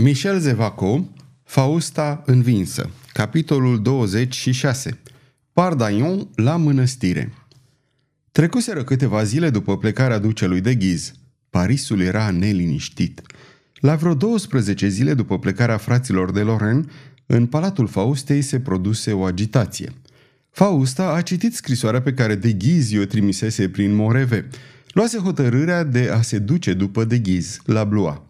Michel Zevaco, Fausta învinsă, capitolul 26, Pardaion la mănăstire. Trecuseră câteva zile după plecarea ducelui de ghiz. Parisul era neliniștit. La vreo 12 zile după plecarea fraților de Loren, în palatul Faustei se produse o agitație. Fausta a citit scrisoarea pe care de ghiz o trimisese prin Moreve. Luase hotărârea de a se duce după de ghiz, la Blois.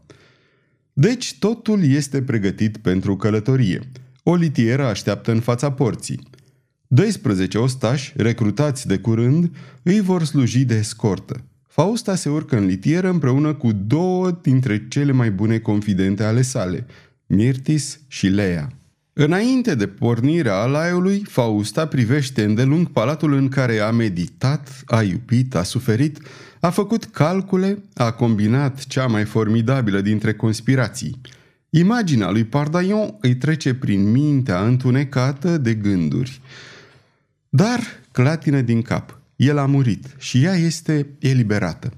Deci totul este pregătit pentru călătorie. O litieră așteaptă în fața porții. 12 ostași, recrutați de curând, îi vor sluji de escortă. Fausta se urcă în litieră împreună cu două dintre cele mai bune confidente ale sale, Mirtis și Lea. Înainte de pornirea alaiului, Fausta privește îndelung palatul în care a meditat, a iubit, a suferit, a făcut calcule, a combinat cea mai formidabilă dintre conspirații. Imaginea lui Pardaion îi trece prin mintea întunecată de gânduri. Dar clatină din cap. El a murit și ea este eliberată.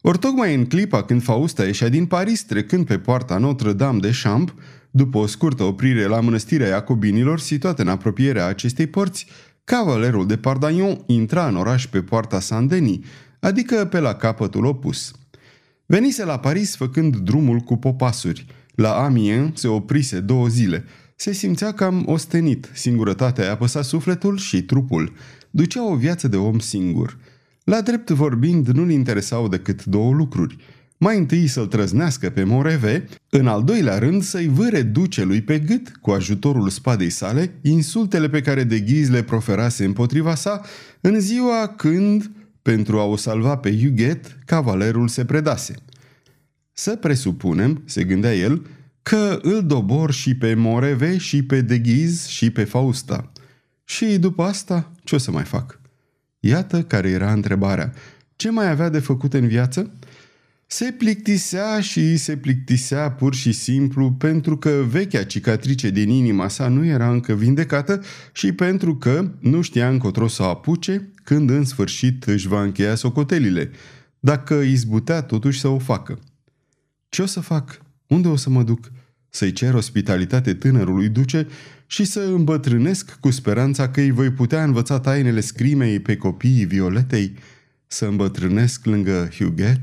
Ori tocmai în clipa când Fausta ieșea din Paris, trecând pe poarta Notre-Dame de Champ, după o scurtă oprire la mănăstirea Iacobinilor, situată în apropierea acestei porți, cavalerul de Pardaion intra în oraș pe poarta Saint-Denis, adică pe la capătul opus. Venise la Paris făcând drumul cu popasuri. La Amiens se oprise două zile. Se simțea cam ostenit, singurătatea i-a apăsat sufletul și trupul. Ducea o viață de om singur. La drept vorbind, nu-l interesau decât două lucruri. Mai întâi să-l trăznească pe Moreve, în al doilea rând să-i vâre ducelui pe gât, cu ajutorul spadei sale, insultele pe care de ghiz le proferase împotriva sa, în ziua când pentru a o salva pe Huguet, cavalerul se predase. Să presupunem, se gândea el, că îl dobor și pe Moreve, și pe Deghiz, și pe Fausta. Și după asta, ce o să mai fac? Iată care era întrebarea. Ce mai avea de făcut în viață? Se plictisea și se plictisea pur și simplu pentru că vechea cicatrice din inima sa nu era încă vindecată și pentru că nu știa încotro să o apuce când în sfârșit își va încheia socotelile, dacă izbutea totuși să o facă. Ce o să fac? Unde o să mă duc? Să-i cer ospitalitate tânărului duce și să îmbătrânesc cu speranța că îi voi putea învăța tainele scrimei pe copiii Violetei? Să îmbătrânesc lângă Huguet?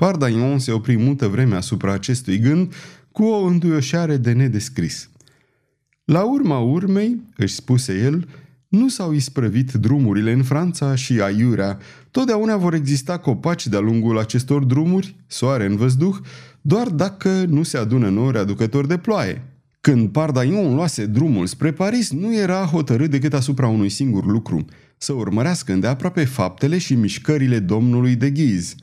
Pardaion se opri multă vreme asupra acestui gând cu o înduioșare de nedescris. La urma urmei, își spuse el, nu s-au isprăvit drumurile în Franța și aiurea. Totdeauna vor exista copaci de-a lungul acestor drumuri, soare în văzduh, doar dacă nu se adună nori aducători de ploaie. Când Pardaion luase drumul spre Paris, nu era hotărât decât asupra unui singur lucru, să urmărească îndeaproape faptele și mișcările domnului de Ghiz –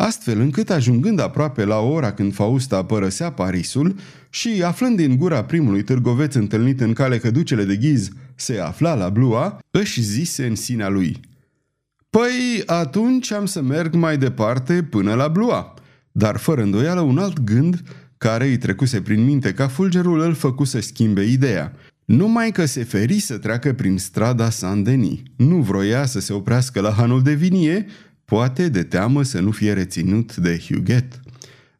astfel încât ajungând aproape la ora când Fausta părăsea Parisul și aflând din gura primului târgoveț întâlnit în cale că ducele de ghiz se afla la Blua, își zise în sinea lui Păi atunci am să merg mai departe până la Blua. Dar fără îndoială un alt gând care îi trecuse prin minte ca fulgerul îl făcu să schimbe ideea. Numai că se feri să treacă prin strada Saint-Denis. Nu vroia să se oprească la hanul de vinie, poate de teamă să nu fie reținut de Huguet.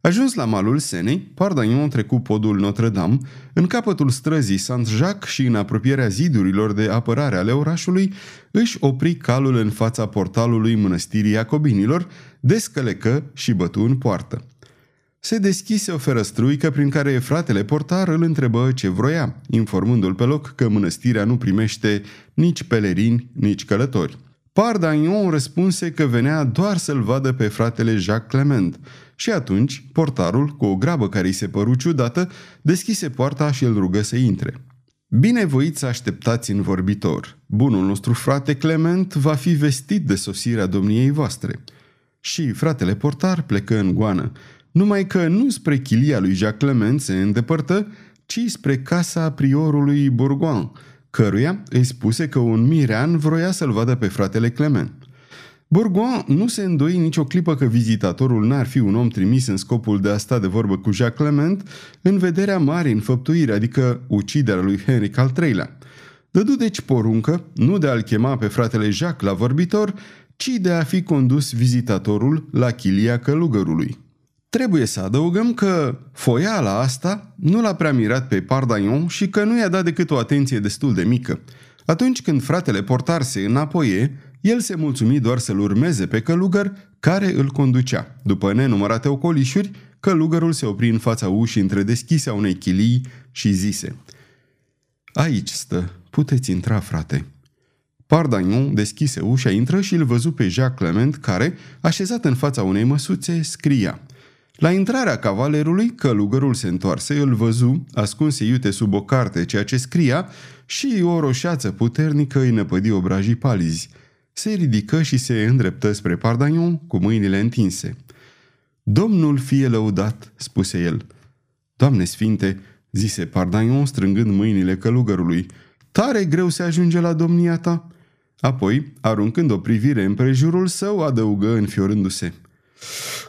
Ajuns la malul Senei, Pardagnon trecu podul Notre-Dame, în capătul străzii Saint-Jacques și în apropierea zidurilor de apărare ale orașului, își opri calul în fața portalului mănăstirii Iacobinilor, descălecă și bătu în poartă. Se deschise o ferăstruică prin care fratele portar îl întrebă ce vroia, informându-l pe loc că mănăstirea nu primește nici pelerini, nici călători. Pardagnon răspunse că venea doar să-l vadă pe fratele Jacques Clement și atunci portarul, cu o grabă care îi se păru ciudată, deschise poarta și îl rugă să intre. Binevoit să așteptați în vorbitor. Bunul nostru frate Clement va fi vestit de sosirea domniei voastre. Și fratele portar plecă în goană, numai că nu spre chilia lui Jacques Clement se îndepărtă, ci spre casa priorului Bourgoin, căruia îi spuse că un mirean vroia să-l vadă pe fratele Clement. Bourgoin nu se îndoi nicio clipă că vizitatorul n-ar fi un om trimis în scopul de a sta de vorbă cu Jacques Clement în vederea mare înfăptuire, adică uciderea lui Henric al III-lea. Dădu deci poruncă, nu de a-l chema pe fratele Jacques la vorbitor, ci de a fi condus vizitatorul la chilia călugărului. Trebuie să adăugăm că foiala asta nu l-a prea mirat pe Pardaion și că nu i-a dat decât o atenție destul de mică. Atunci când fratele portar se înapoie, el se mulțumi doar să-l urmeze pe călugăr care îl conducea. După nenumărate ocolișuri, călugărul se opri în fața ușii între deschise a unei chilii și zise Aici stă, puteți intra, frate." Pardagnon deschise ușa, intră și îl văzu pe Jacques Clement, care, așezat în fața unei măsuțe, scria. La intrarea cavalerului, călugărul se întoarse, îl văzu, ascunse iute sub o carte ceea ce scria și o roșeață puternică îi năpădi obrajii palizi. Se ridică și se îndreptă spre Pardagnon cu mâinile întinse. Domnul fie lăudat, spuse el. Doamne sfinte, zise Pardagnon strângând mâinile călugărului, tare greu se ajunge la domnia ta. Apoi, aruncând o privire împrejurul său, adăugă înfiorându-se.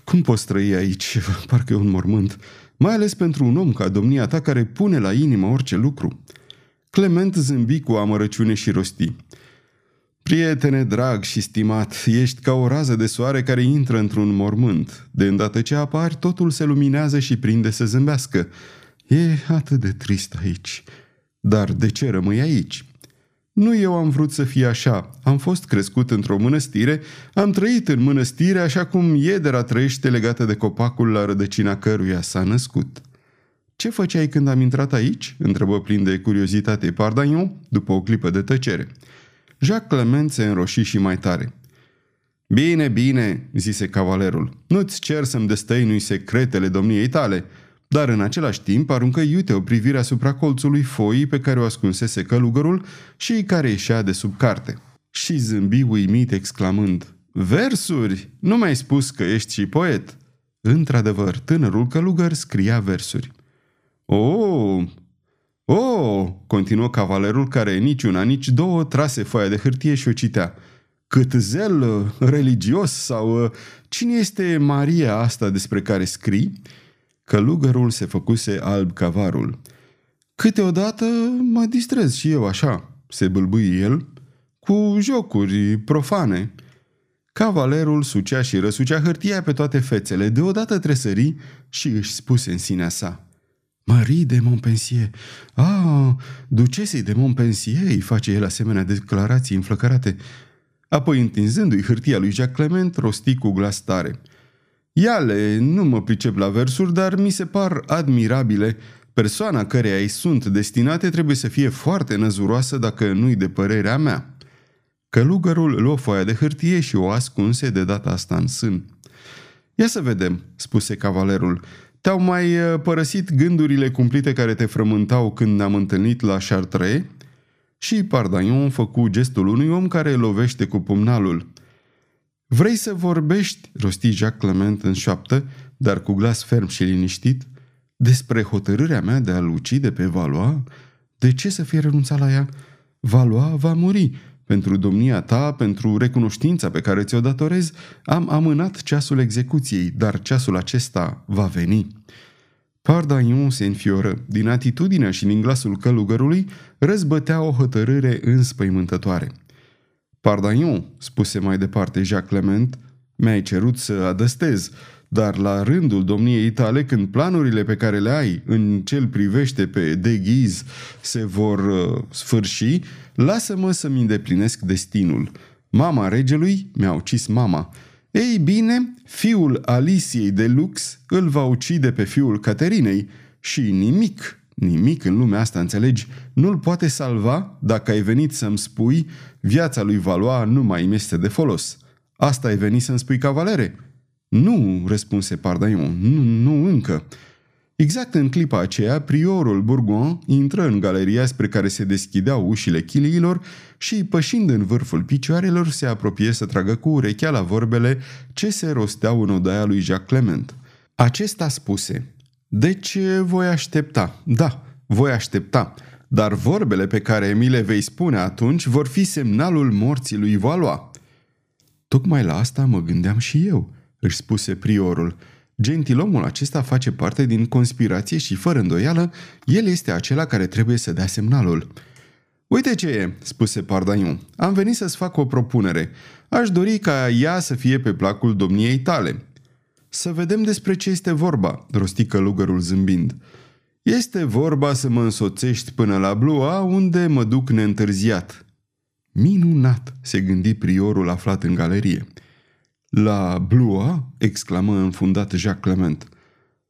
Cum poți trăi aici? Parcă e un mormânt. Mai ales pentru un om ca domnia ta care pune la inimă orice lucru. Clement zâmbi cu amărăciune și rosti. Prietene drag și stimat, ești ca o rază de soare care intră într-un mormânt. De îndată ce apari, totul se luminează și prinde să zâmbească. E atât de trist aici. Dar de ce rămâi aici? Nu eu am vrut să fie așa. Am fost crescut într-o mănăstire, am trăit în mănăstire așa cum iedera trăiește legată de copacul la rădăcina căruia s-a născut. Ce făceai când am intrat aici?" întrebă plin de curiozitate Pardagnon, după o clipă de tăcere. Jacques Clement se înroși și mai tare. Bine, bine," zise cavalerul, nu-ți cer să-mi destăinui secretele domniei tale, dar în același timp aruncă iute o privire asupra colțului foii pe care o ascunsese călugărul și care ieșea de sub carte. Și zâmbi uimit exclamând, Versuri! Nu mi-ai spus că ești și poet?" Într-adevăr, tânărul călugăr scria versuri. Oh, oh, continuă cavalerul care niciuna, nici două trase foaia de hârtie și o citea. Cât zel uh, religios sau uh, cine este Maria asta despre care scrii? Călugărul se făcuse alb cavarul. Câteodată mă distrez și eu așa, se bâlbâie el, cu jocuri profane. Cavalerul sucea și răsucea hârtia pe toate fețele, deodată tresări și își spuse în sinea sa. Marie de Montpensier. Ah, ducesei de Montpensier, îi face el asemenea declarații înflăcărate. Apoi, întinzându-i hârtia lui Jacques Clement, rosti cu glas tare. Iale, nu mă pricep la versuri, dar mi se par admirabile. Persoana căreia îi sunt destinate trebuie să fie foarte năzuroasă dacă nu-i de părerea mea. Călugărul luă foaia de hârtie și o ascunse de data asta în sân. Ia să vedem, spuse cavalerul. Te-au mai uh, părăsit gândurile cumplite care te frământau când ne-am întâlnit la Chartres? Și Pardagnon făcu gestul unui om care lovește cu pumnalul. Vrei să vorbești, rosti Jacques Clement în șoaptă, dar cu glas ferm și liniștit, despre hotărârea mea de a-l ucide pe Valois? De ce să fie renunțat la ea? Valois va muri. Pentru domnia ta, pentru recunoștința pe care ți-o datorez, am amânat ceasul execuției, dar ceasul acesta va veni. Pardagnon se înfioră. Din atitudinea și din glasul călugărului răzbătea o hotărâre înspăimântătoare. Pardagnon, spuse mai departe Jacques Clement, mi-ai cerut să adăstez, dar la rândul domniei tale, când planurile pe care le ai în cel privește pe deghiz se vor uh, sfârși, lasă-mă să-mi îndeplinesc destinul. Mama regelui mi-a ucis mama. Ei bine, fiul Aliciei de Lux îl va ucide pe fiul Caterinei și nimic, nimic în lumea asta, înțelegi, nu-l poate salva dacă ai venit să-mi spui viața lui Valois nu mai îmi este de folos. Asta ai venit să-mi spui, cavalere?" Nu, răspunse Pardaion, nu, nu încă. Exact în clipa aceea, priorul Bourgoin intră în galeria spre care se deschideau ușile chiliilor și, pășind în vârful picioarelor, se apropie să tragă cu urechea la vorbele ce se rosteau în odaia lui Jacques Clement. Acesta spuse, Deci voi aștepta, da, voi aștepta, dar vorbele pe care mi le vei spune atunci vor fi semnalul morții lui Valois. Tocmai la asta mă gândeam și eu, își spuse priorul. Gentilomul acesta face parte din conspirație și, fără îndoială, el este acela care trebuie să dea semnalul. Uite ce e, spuse Pardaiu. Am venit să-ți fac o propunere. Aș dori ca ea să fie pe placul domniei tale. Să vedem despre ce este vorba, rosti călugărul zâmbind. Este vorba să mă însoțești până la Blua, unde mă duc neîntârziat. Minunat, se gândi priorul aflat în galerie. La Blua? exclamă înfundat Jacques Clement.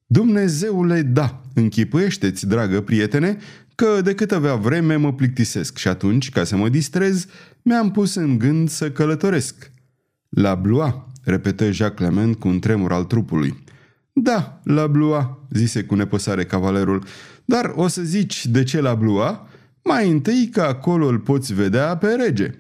Dumnezeule, da, închipuiește-ți, dragă prietene, că de câteva vreme mă plictisesc și atunci, ca să mă distrez, mi-am pus în gând să călătoresc. La Blua, repetă Jacques Clement cu un tremur al trupului. Da, la Blua, zise cu nepăsare cavalerul, dar o să zici de ce la Blua? Mai întâi că acolo îl poți vedea pe rege.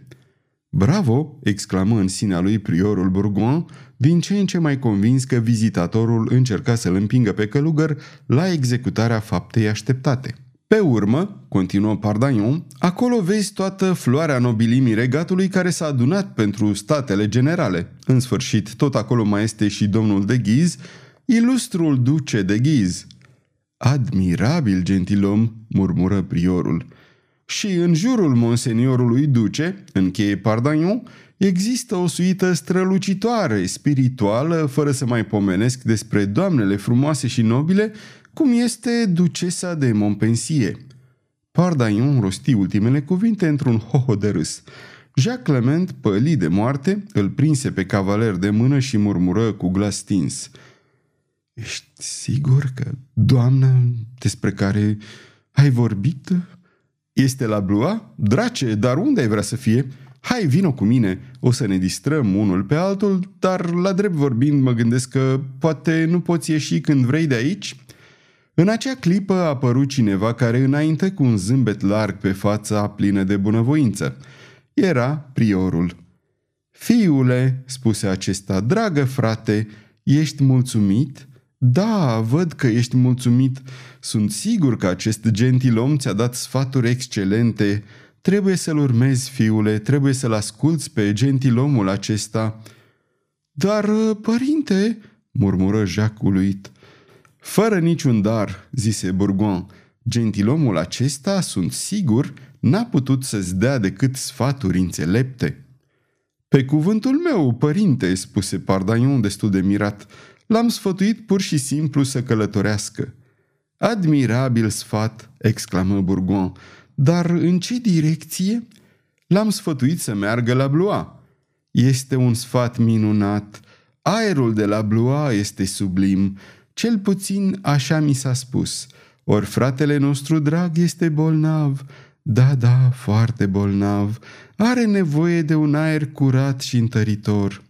Bravo!" exclamă în sinea lui priorul Bourgoin, din ce în ce mai convins că vizitatorul încerca să-l împingă pe călugăr la executarea faptei așteptate. Pe urmă, continuă Pardagnon, acolo vezi toată floarea nobilimii regatului care s-a adunat pentru statele generale. În sfârșit, tot acolo mai este și domnul de Ghiz, ilustrul duce de Ghiz. Admirabil gentilom, murmură priorul. Și în jurul monseniorului duce, încheie Pardagnon, există o suită strălucitoare, spirituală, fără să mai pomenesc despre doamnele frumoase și nobile, cum este ducesa de Montpensier. Pardaion rosti ultimele cuvinte într-un hoho de râs. Jacques Clement, păli de moarte, îl prinse pe cavaler de mână și murmură cu glas stins. Ești sigur că doamna despre care ai vorbit este la Blua? Drace, dar unde ai vrea să fie? Hai, vino cu mine, o să ne distrăm unul pe altul, dar la drept vorbind mă gândesc că poate nu poți ieși când vrei de aici? În acea clipă a apărut cineva care înainte cu un zâmbet larg pe fața plină de bunăvoință. Era priorul. Fiule, spuse acesta, dragă frate, ești mulțumit? Da, văd că ești mulțumit. Sunt sigur că acest gentilom ți-a dat sfaturi excelente. Trebuie să-l urmezi, fiule, trebuie să-l asculți pe gentilomul acesta. Dar, părinte, murmură Jacques uluit, fără niciun dar, zise Bourgoin, gentilomul acesta, sunt sigur, n-a putut să-ți dea decât sfaturi înțelepte. Pe cuvântul meu, părinte, spuse Pardaion destul de mirat, l-am sfătuit pur și simplu să călătorească. Admirabil sfat, exclamă Bourgoin, dar în ce direcție? L-am sfătuit să meargă la Blois. Este un sfat minunat. Aerul de la Blois este sublim. Cel puțin așa mi s-a spus. Ori fratele nostru drag este bolnav. Da, da, foarte bolnav. Are nevoie de un aer curat și întăritor.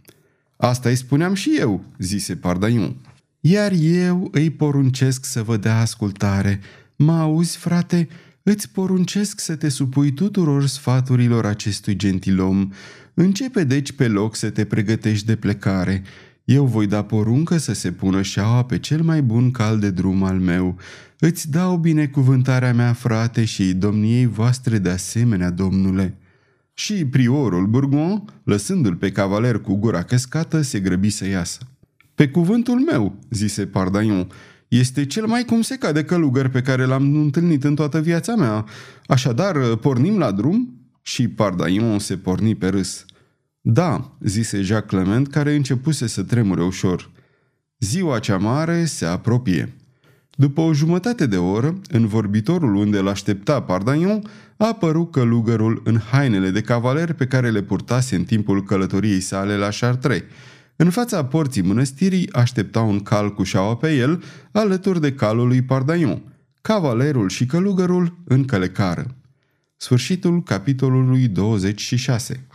Asta îi spuneam și eu, zise Pardaion. Iar eu îi poruncesc să vă dea ascultare. Mă auzi, frate? Îți poruncesc să te supui tuturor sfaturilor acestui gentilom. Începe deci pe loc să te pregătești de plecare. Eu voi da poruncă să se pună șaua pe cel mai bun cal de drum al meu. Îți dau binecuvântarea mea, frate, și domniei voastre de asemenea, domnule." Și priorul Bourgon, lăsându-l pe cavaler cu gura căscată, se grăbi să iasă. Pe cuvântul meu," zise Pardaion, este cel mai cum se cade călugăr pe care l-am întâlnit în toată viața mea. Așadar, pornim la drum?" Și Pardaion se porni pe râs. Da, zise Jacques Clement, care începuse să tremure ușor. Ziua cea mare se apropie. După o jumătate de oră, în vorbitorul unde îl aștepta Pardagnon, a apărut călugărul în hainele de cavaler pe care le purtase în timpul călătoriei sale la Chartres. În fața porții mănăstirii aștepta un cal cu șaua pe el, alături de calul lui Pardagnon. Cavalerul și călugărul încălecară. Sfârșitul capitolului 26